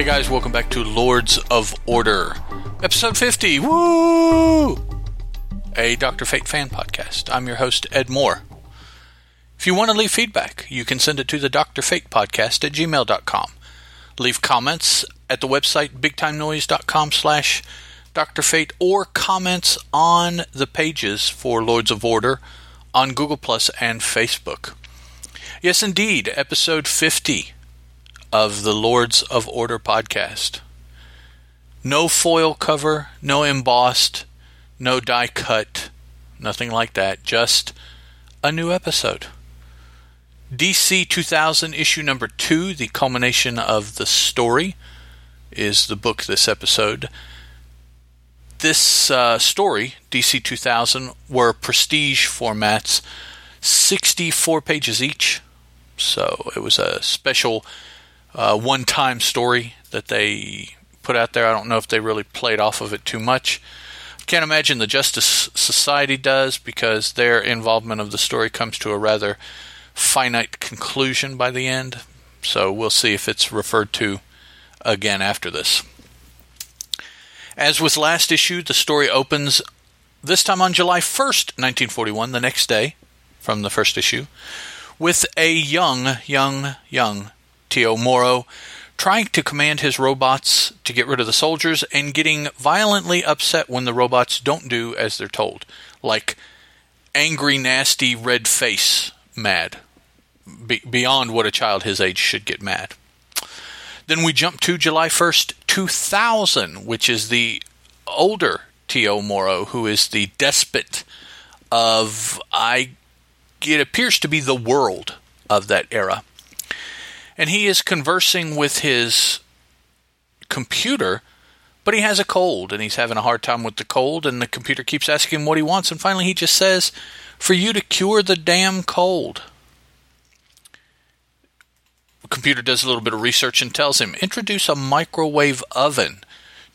Hey guys, welcome back to Lords of Order, episode 50. Woo! A Dr. Fate fan podcast. I'm your host, Ed Moore. If you want to leave feedback, you can send it to the Dr. Fate podcast at gmail.com. Leave comments at the website bigtimenoise.com slash Dr. Fate or comments on the pages for Lords of Order on Google Plus and Facebook. Yes, indeed, episode 50 of the Lords of Order podcast. No foil cover, no embossed, no die cut, nothing like that. Just a new episode. DC 2000 issue number 2, the culmination of the story, is the book this episode. This uh, story, DC 2000, were prestige formats, 64 pages each. So it was a special uh, one time story that they put out there. I don't know if they really played off of it too much. Can't imagine the Justice Society does because their involvement of the story comes to a rather finite conclusion by the end. So we'll see if it's referred to again after this. As with last issue, the story opens this time on July 1st, 1941, the next day from the first issue, with a young, young, young T.O. Morrow, trying to command his robots to get rid of the soldiers and getting violently upset when the robots don't do as they're told. Like angry, nasty, red face mad. Be- beyond what a child his age should get mad. Then we jump to July 1st, 2000, which is the older T.O. Morrow, who is the despot of, I, it appears to be the world of that era and he is conversing with his computer, but he has a cold and he's having a hard time with the cold, and the computer keeps asking him what he wants, and finally he just says, For you to cure the damn cold. The computer does a little bit of research and tells him, Introduce a microwave oven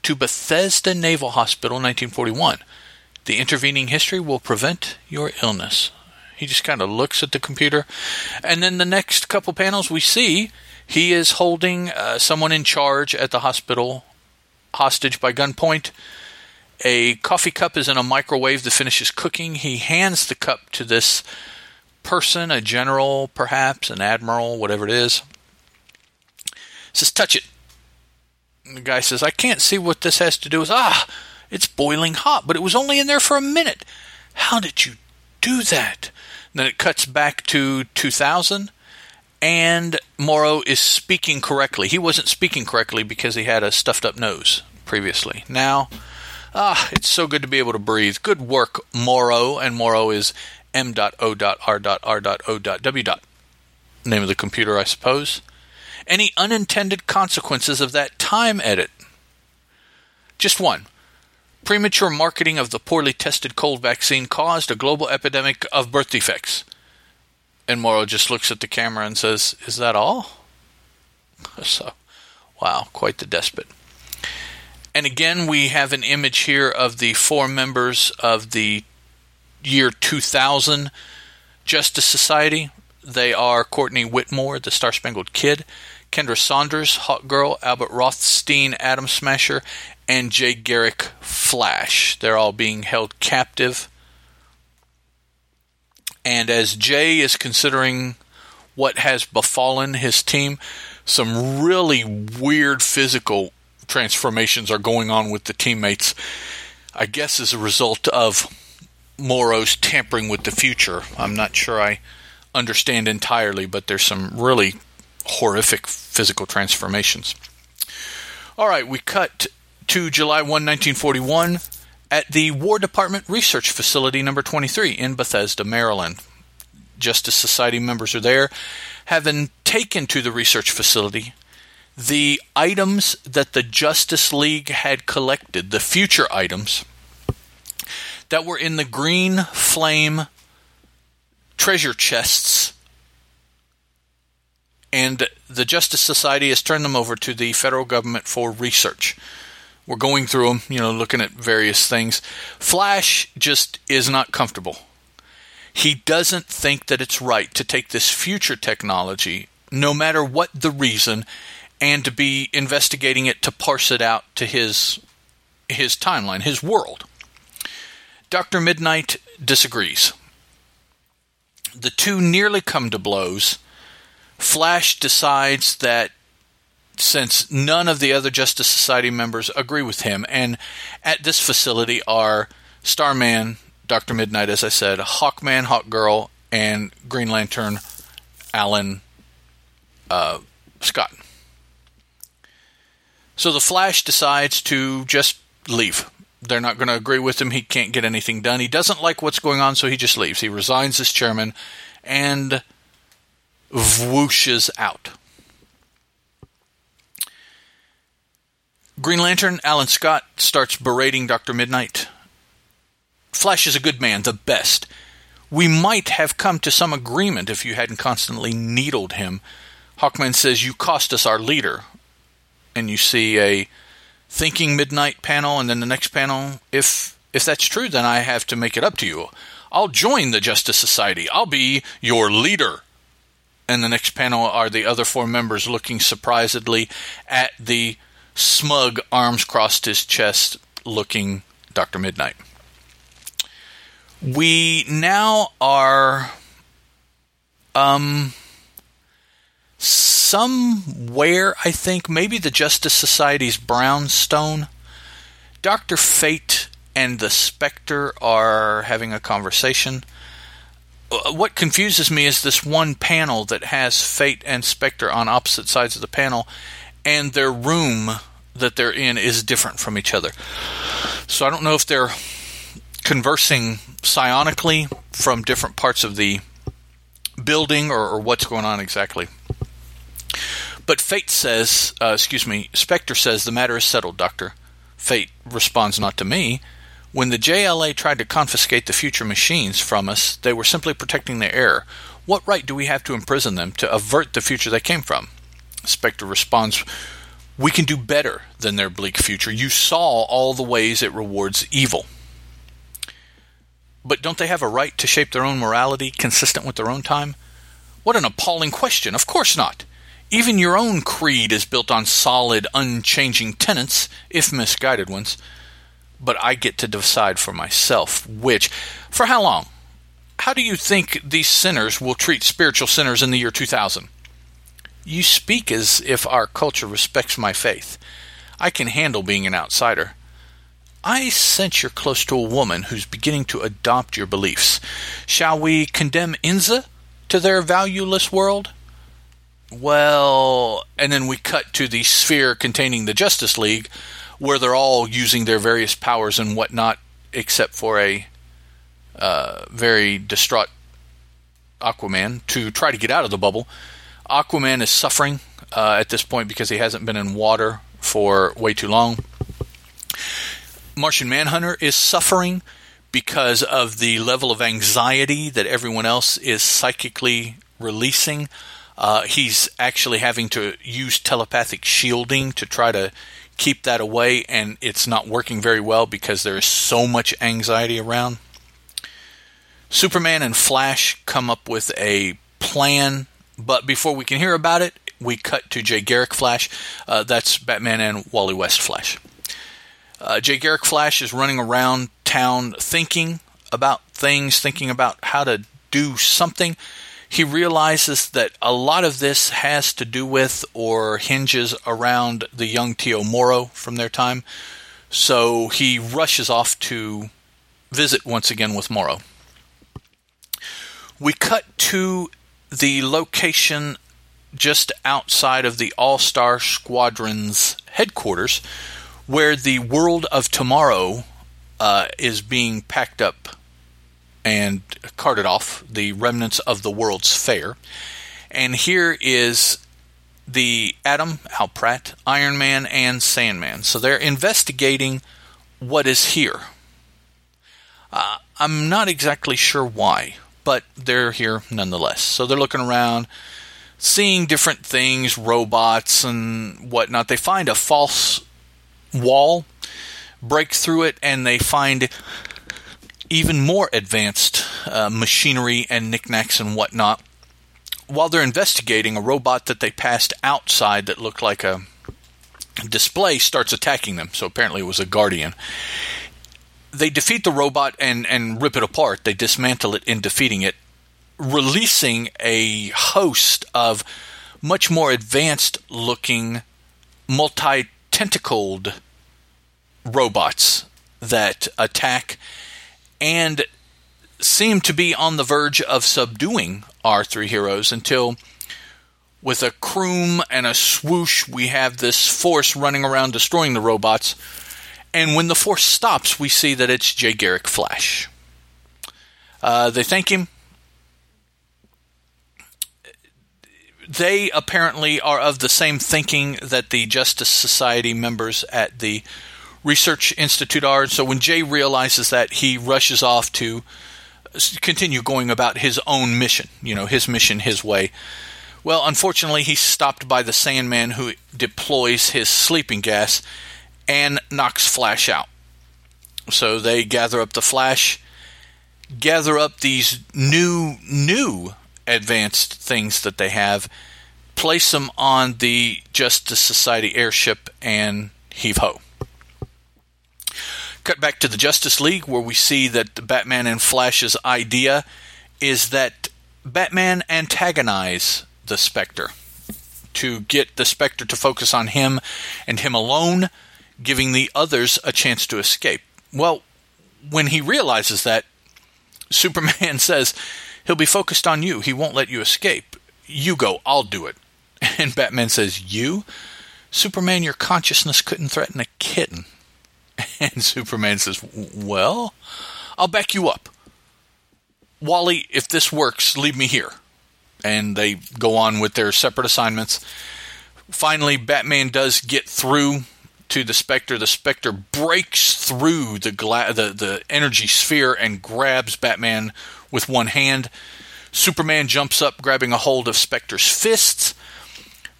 to Bethesda Naval Hospital 1941. The intervening history will prevent your illness. He just kind of looks at the computer. And then the next couple panels we see he is holding uh, someone in charge at the hospital hostage by gunpoint. A coffee cup is in a microwave that finishes cooking. He hands the cup to this person, a general, perhaps, an admiral, whatever it is. Says, touch it. And the guy says, I can't see what this has to do with. Ah, it's boiling hot, but it was only in there for a minute. How did you do that? Then it cuts back to 2000, and Morrow is speaking correctly. He wasn't speaking correctly because he had a stuffed up nose previously. Now, ah, it's so good to be able to breathe. Good work, Morrow. And Morrow is M.O.R.R.O.W. Name of the computer, I suppose. Any unintended consequences of that time edit? Just one. Premature marketing of the poorly tested cold vaccine caused a global epidemic of birth defects. And Morrow just looks at the camera and says, Is that all? So, wow, quite the despot. And again, we have an image here of the four members of the year 2000 Justice Society. They are Courtney Whitmore, the Star Spangled Kid, Kendra Saunders, Hawkgirl, Albert Rothstein, Atom Smasher, and Jay Garrick Flash. They're all being held captive. And as Jay is considering what has befallen his team, some really weird physical transformations are going on with the teammates. I guess as a result of Morrow's tampering with the future. I'm not sure I understand entirely, but there's some really horrific physical transformations. All right, we cut to July 1, 1941, at the War Department Research Facility number 23 in Bethesda, Maryland. Justice Society members are there, having taken to the research facility the items that the Justice League had collected, the future items that were in the green flame treasure chests. And the Justice Society has turned them over to the federal government for research. We're going through them, you know, looking at various things. Flash just is not comfortable. He doesn't think that it's right to take this future technology, no matter what the reason, and to be investigating it to parse it out to his his timeline, his world. Dr. Midnight disagrees. The two nearly come to blows. Flash decides that since none of the other Justice Society members agree with him, and at this facility are Starman, Dr. Midnight, as I said, Hawkman, Hawkgirl, and Green Lantern, Alan uh, Scott. So the Flash decides to just leave. They're not going to agree with him. He can't get anything done. He doesn't like what's going on, so he just leaves. He resigns as chairman and whooshes out. Green Lantern, Alan Scott, starts berating Dr. Midnight. Flash is a good man, the best. We might have come to some agreement if you hadn't constantly needled him. Hawkman says, You cost us our leader. And you see a thinking midnight panel, and then the next panel. If if that's true, then I have to make it up to you. I'll join the Justice Society. I'll be your leader. And the next panel are the other four members looking surprisedly at the smug, arms crossed his chest, looking Dr. Midnight. We now are um somewhere, I think, maybe the Justice Society's brownstone. Dr. Fate and the Spectre are having a conversation. Uh, what confuses me is this one panel that has Fate and Spectre on opposite sides of the panel, and their room that they're in is different from each other. So I don't know if they're conversing psionically from different parts of the building or, or what's going on exactly. But Fate says, uh, excuse me, Spectre says the matter is settled, Doctor. Fate responds not to me. When the JLA tried to confiscate the future machines from us, they were simply protecting their heir. What right do we have to imprison them to avert the future they came from? Spectre responds, We can do better than their bleak future. You saw all the ways it rewards evil. But don't they have a right to shape their own morality consistent with their own time? What an appalling question. Of course not. Even your own creed is built on solid, unchanging tenets, if misguided ones. But I get to decide for myself which. For how long? How do you think these sinners will treat spiritual sinners in the year 2000? You speak as if our culture respects my faith. I can handle being an outsider. I sense you're close to a woman who's beginning to adopt your beliefs. Shall we condemn Inza to their valueless world? Well, and then we cut to the sphere containing the Justice League, where they're all using their various powers and whatnot, except for a uh, very distraught Aquaman to try to get out of the bubble. Aquaman is suffering uh, at this point because he hasn't been in water for way too long. Martian Manhunter is suffering because of the level of anxiety that everyone else is psychically releasing. Uh, he's actually having to use telepathic shielding to try to keep that away, and it's not working very well because there is so much anxiety around. Superman and Flash come up with a plan, but before we can hear about it, we cut to Jay Garrick Flash. Uh, that's Batman and Wally West Flash. Uh, Jay Garrick Flash is running around town thinking about things, thinking about how to do something he realizes that a lot of this has to do with or hinges around the young T.O. Morrow from their time. So he rushes off to visit once again with Morrow. We cut to the location just outside of the All Star Squadron's headquarters, where the world of tomorrow uh, is being packed up and carted off the remnants of the World's Fair. And here is the Atom, Al Pratt, Hourman, and Sandman. So they're investigating what is here. Uh, I'm not exactly sure why, but they're here nonetheless. So they're looking around, seeing different things, robots and whatnot. They find a false wall, break through it, and they find even more advanced uh, machinery and knickknacks and whatnot. while they're investigating, a robot that they passed outside that looked like a display starts attacking them. So apparently it was a guardian. They defeat the robot and, and rip it apart. They dismantle it in defeating it, releasing a host of much more advanced looking, multi tentacled robots that attack and seem to be on the verge of subduing our three heroes until with a croom and a swoosh we have this force running around destroying the robots and when the force stops we see that it's jay garrick flash. Uh, they thank him. They apparently are of the same thinking that the justice society members at the research institute are. So when jay realizes that he rushes off to continue going about his own mission, you know, his mission his way. Well, unfortunately, he's stopped by the Sandman who deploys his sleeping gas and knocks Flash out. So they gather up the Flash, gather up these new, new advanced things that they have, place them on the Justice Society airship, and heave ho. Cut back to the Justice League, where we see that Batman and Flash's idea is that Batman antagonize the Spectre to get the Spectre to focus on him and him alone, giving the others a chance to escape. Well, when he realizes that, Superman says he'll be focused on you. He won't let you escape. You go, I'll do it. And Batman says, You? Superman, your consciousness couldn't threaten a kitten. And Superman says, Well, I'll back you up. Wally, if this works, leave me here. And they go on with their separate assignments. Finally, Batman does get through to the Spectre. The Spectre breaks through the, gla- the, the energy sphere and grabs Batman with one hand. Superman jumps up, grabbing a hold of Spectre's fists.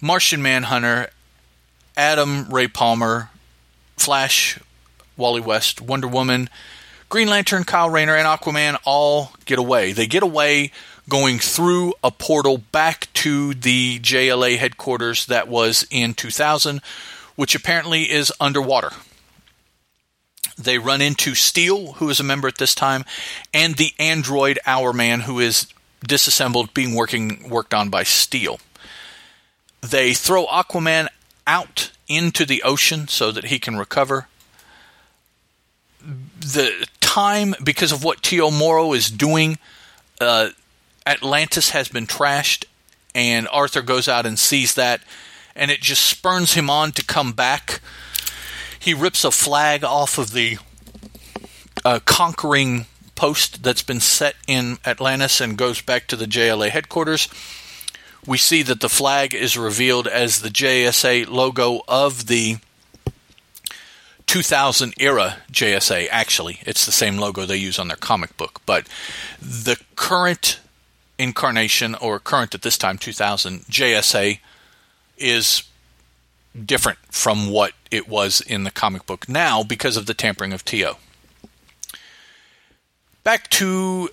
Martian Manhunter, Atom Ray Palmer, Flash, Wally West, Wonder Woman, Green Lantern, Kyle Rayner, and Aquaman all get away. They get away going through a portal back to the JLA headquarters that was in 2000, which apparently is underwater. They run into Steel, who is a member at this time, and the android Hourman, who is disassembled, being working worked on by Steel. They throw Aquaman out into the ocean so that he can recover the time because of what T.O. Morrow is doing, uh, Atlantis has been trashed, and Arthur goes out and sees that, and it just spurns him on to come back. He rips a flag off of the uh, conquering post that's been set in Atlantis and goes back to the JLA headquarters. We see that the flag is revealed as the JSA logo of the 2000 era JSA, actually. It's the same logo they use on their comic book. But the current incarnation, or current at this time, 2000 JSA, is different from what it was in the comic book now because of the tampering of TO. Back to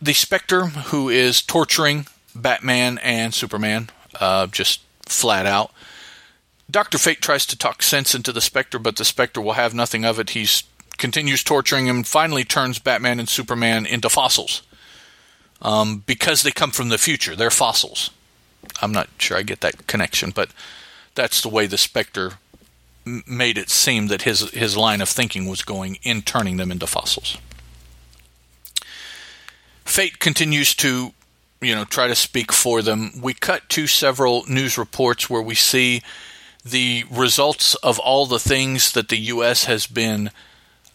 the Spectre, who is torturing Batman and Superman, uh, just flat out. Dr. Fate tries to talk sense into the Spectre, but the Spectre will have nothing of it. He continues torturing him and finally turns Batman and Superman into fossils. Um, because they come from the future. They're fossils. I'm not sure I get that connection, but that's the way the Spectre made it seem that his, his line of thinking was going in turning them into fossils. Fate continues to you know try to speak for them. We cut to several news reports where we see the results of all the things that the U.S. has been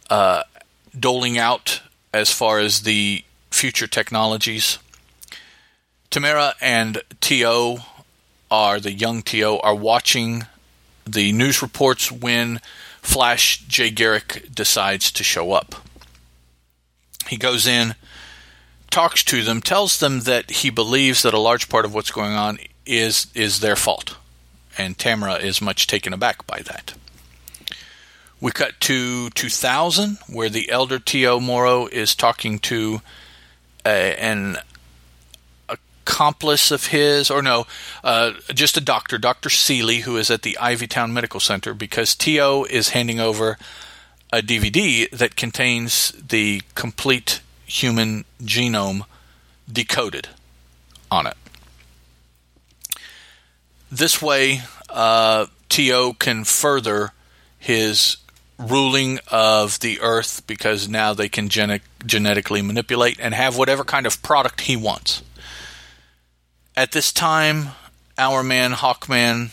uh, doling out as far as the future technologies. Tamara and T.O. are, the young T.O., are watching the news reports when Flash Jay Garrick decides to show up. He goes in, talks to them, tells them that he believes that a large part of what's going on is is their fault and Tamara is much taken aback by that. We cut to 2000, where the elder T.O. Morrow is talking to a, an, a accomplice of his, or no, uh, just a doctor, Dr. Seeley, who is at the Ivytown Medical Center, because T.O. is handing over a DVD that contains the complete human genome decoded on it. This way, uh, T.O. can further his ruling of the earth because now they can gene- genetically manipulate and have whatever kind of product he wants. At this time, Hourman, Hawkman,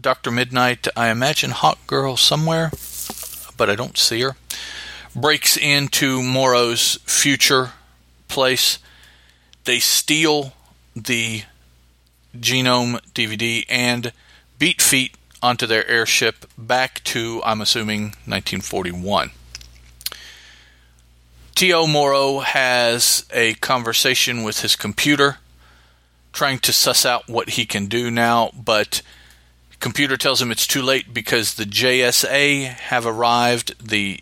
Dr. Midnight, I imagine Hawk Girl somewhere, but I don't see her, breaks into Morrow's future place. They steal the genome DVD and beat feet onto their airship back to, I'm assuming, 1941. T.O. Morrow has a conversation with his computer, trying to suss out what he can do now, but computer tells him it's too late because the JSA have arrived, the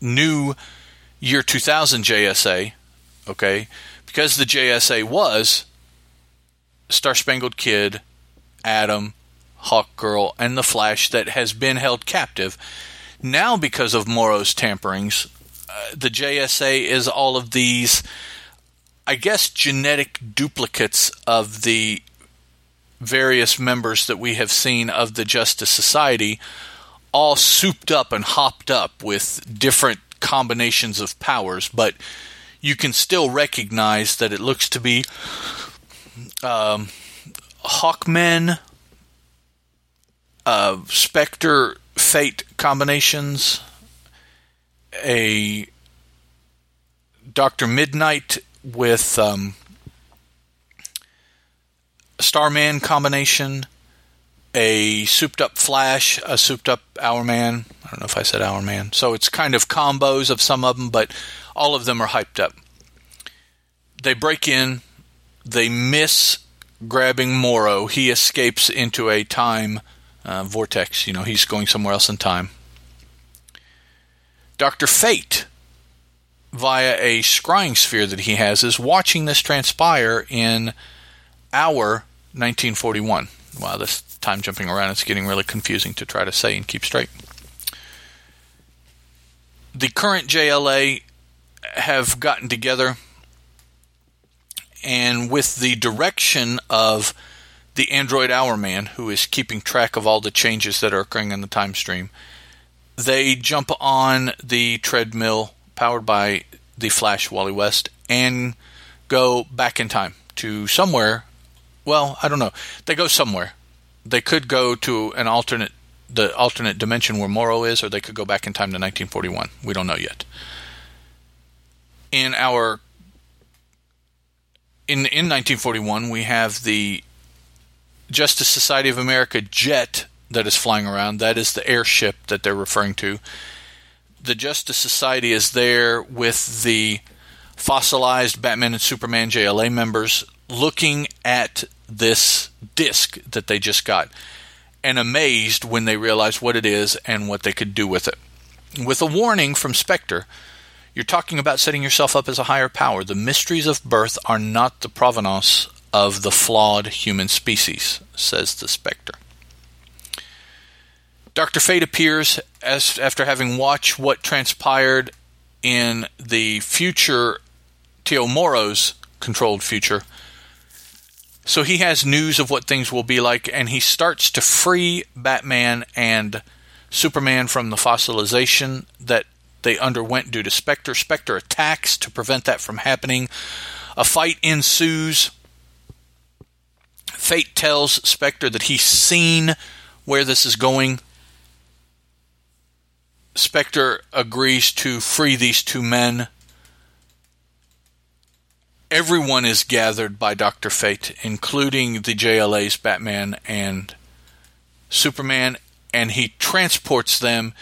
new year 2000 JSA, okay? Because the JSA was Star Spangled Kid, Atom, Hawk Girl, and the Flash that has been held captive. Now, because of Morrow's tamperings, uh, the JSA is all of these, I guess, genetic duplicates of the various members that we have seen of the Justice Society, all souped up and hopped up with different combinations of powers, but you can still recognize that it looks to be um, Hawkmen, uh, Spectre Fate combinations, a Doctor Midnight with um, Starman combination, a souped up Flash, a souped up Hourman. I don't know if I said Hourman. So it's kind of combos of some of them, but all of them are hyped up. They break in, they miss grabbing Morrow. He escapes into a time uh, vortex. You know, he's going somewhere else in time. Dr. Fate, via a scrying sphere that he has, is watching this transpire in our 1941. Wow, this time jumping around, it's getting really confusing to try to say and keep straight. The current JLA have gotten together and with the direction of the android hourman who is keeping track of all the changes that are occurring in the time stream they jump on the treadmill powered by the flash wally west and go back in time to somewhere well i don't know they go somewhere they could go to an alternate the alternate dimension where Morrow is, or they could go back in time to 1941. We don't know yet. In our in in 1941, we have the Justice Society of America jet that is flying around. That is the airship that they're referring to. The Justice Society is there with the fossilized Batman and Superman JLA members looking at this disc that they just got and amazed when they realize what it is and what they could do with it. With a warning from Spectre you're talking about setting yourself up as a higher power. The mysteries of birth are not the provenance of the flawed human species, says the Spectre. Dr. Fate appears as after having watched what transpired in the future T.O. Morrow's controlled future. So he has news of what things will be like, and he starts to free Batman and Superman from the fossilization that they underwent due to Spectre. Spectre attacks to prevent that from happening. A fight ensues. Fate tells Spectre that he's seen where this is going. Spectre agrees to free these two men. Everyone is gathered by Dr. Fate, including the JLA's Batman and Superman, and he transports them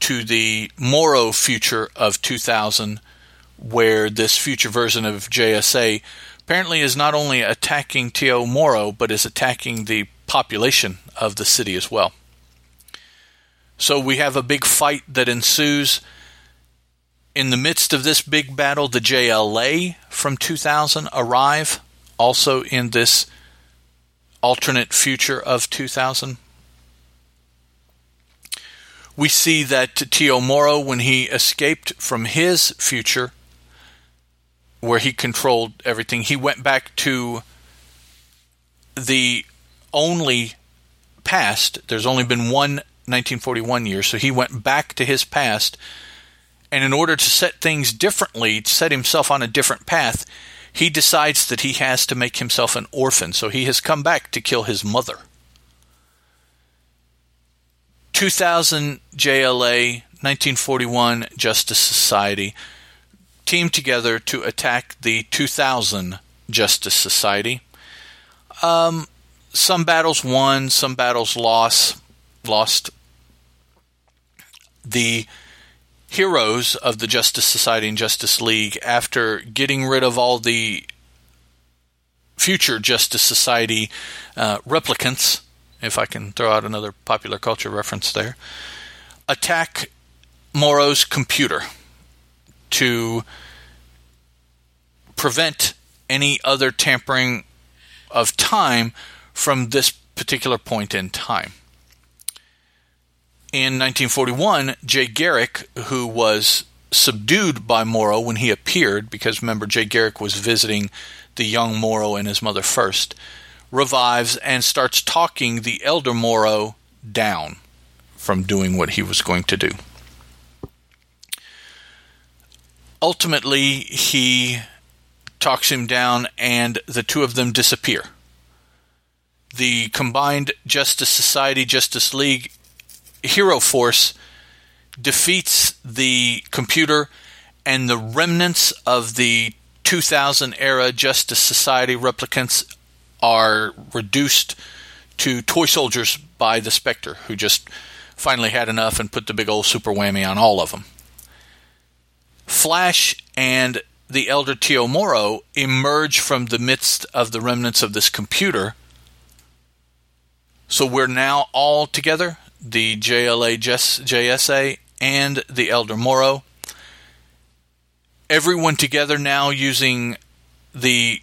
to the Morrow future of 2000, where this future version of JSA apparently is not only attacking T.O. Morrow, but is attacking the population of the city as well. So we have a big fight that ensues. In the midst of this big battle, the JLA from 2000 arrive, also in this alternate future of 2000? We see that T.O. Morrow, when he escaped from his future, where he controlled everything, he went back to the only past. There's only been one 1941 year, so he went back to his past. And in order to set things differently, set himself on a different path, he decides that he has to make himself an orphan. So he has come back to kill his mother. 2000 JLA, 1941 Justice Society teamed together to attack the 2000 Justice Society. Um, some battles won, some battles lost. Lost. The heroes of the Justice Society and Justice League, after getting rid of all the future Justice Society uh, replicants, if I can throw out another popular culture reference there, attack Morrow's computer to prevent any other tampering of time from this particular point in time. In 1941, Jay Garrick, who was subdued by Morrow when he appeared, because remember, Jay Garrick was visiting the young Morrow and his mother first, revives and starts talking the elder Morrow down from doing what he was going to do. Ultimately, he talks him down, and the two of them disappear. The combined Justice Society Justice League Hero Force defeats the computer, and the remnants of the 2000 era Justice Society replicants are reduced to toy soldiers by the Spectre, who just finally had enough and put the big old super whammy on all of them. Flash and the elder T.O. Morrow emerge from the midst of the remnants of this computer. So we're now all together, the JLA JSA and the elder Morrow. Everyone together now using the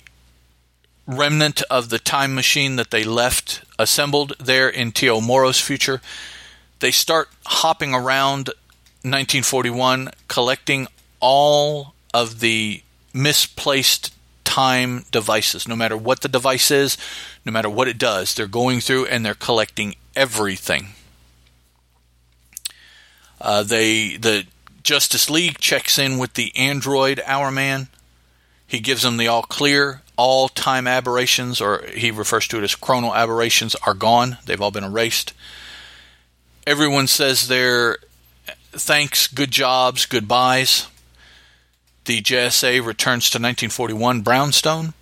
remnant of the time machine that they left assembled there in T.O. Morrow's future. They start hopping around 1941, collecting all of the misplaced time devices. No matter what the device is, no matter what it does, they're going through and they're collecting everything. Uh, they the Justice League checks in with the android Hourman. He gives them the all clear all time aberrations, or he refers to it as chronal aberrations, are gone. They've all been erased. Everyone says their thanks, good jobs, goodbyes. The JSA returns to 1941 Brownstone.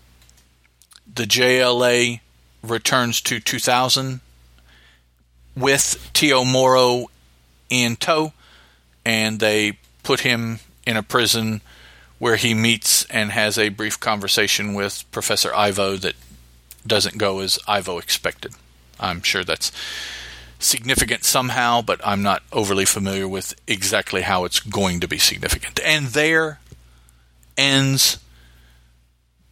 The JLA returns to 2000 with T.O. Morrow in tow, and they put him in a prison where he meets and has a brief conversation with Professor Ivo that doesn't go as Ivo expected. I'm sure that's significant somehow, but I'm not overly familiar with exactly how it's going to be significant. And there ends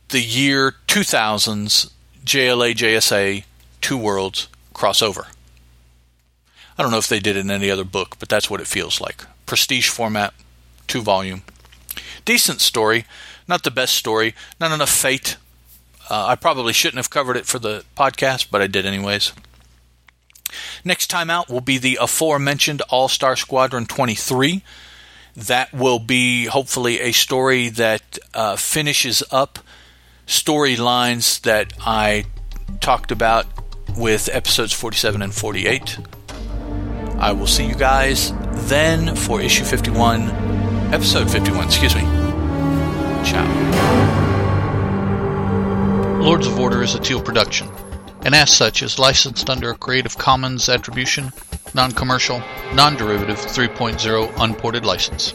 the year 2000's JLA JSA Two Worlds crossover. I don't know if they did it in any other book, but that's what it feels like. Prestige format, two volume, decent story, not the best story, not enough fate. Uh, I probably shouldn't have covered it for the podcast, but I did anyways. Next time out will be the aforementioned All Star Squadron 23. That will be hopefully a story that uh, finishes up storylines that I talked about with episodes 47 and 48. I will see you guys then for issue 51 episode 51, excuse me. Ciao. Lords of Order is a Teal production, and as such is licensed under a Creative Commons Attribution, Non Commercial, Non Derivative 3.0 Unported License.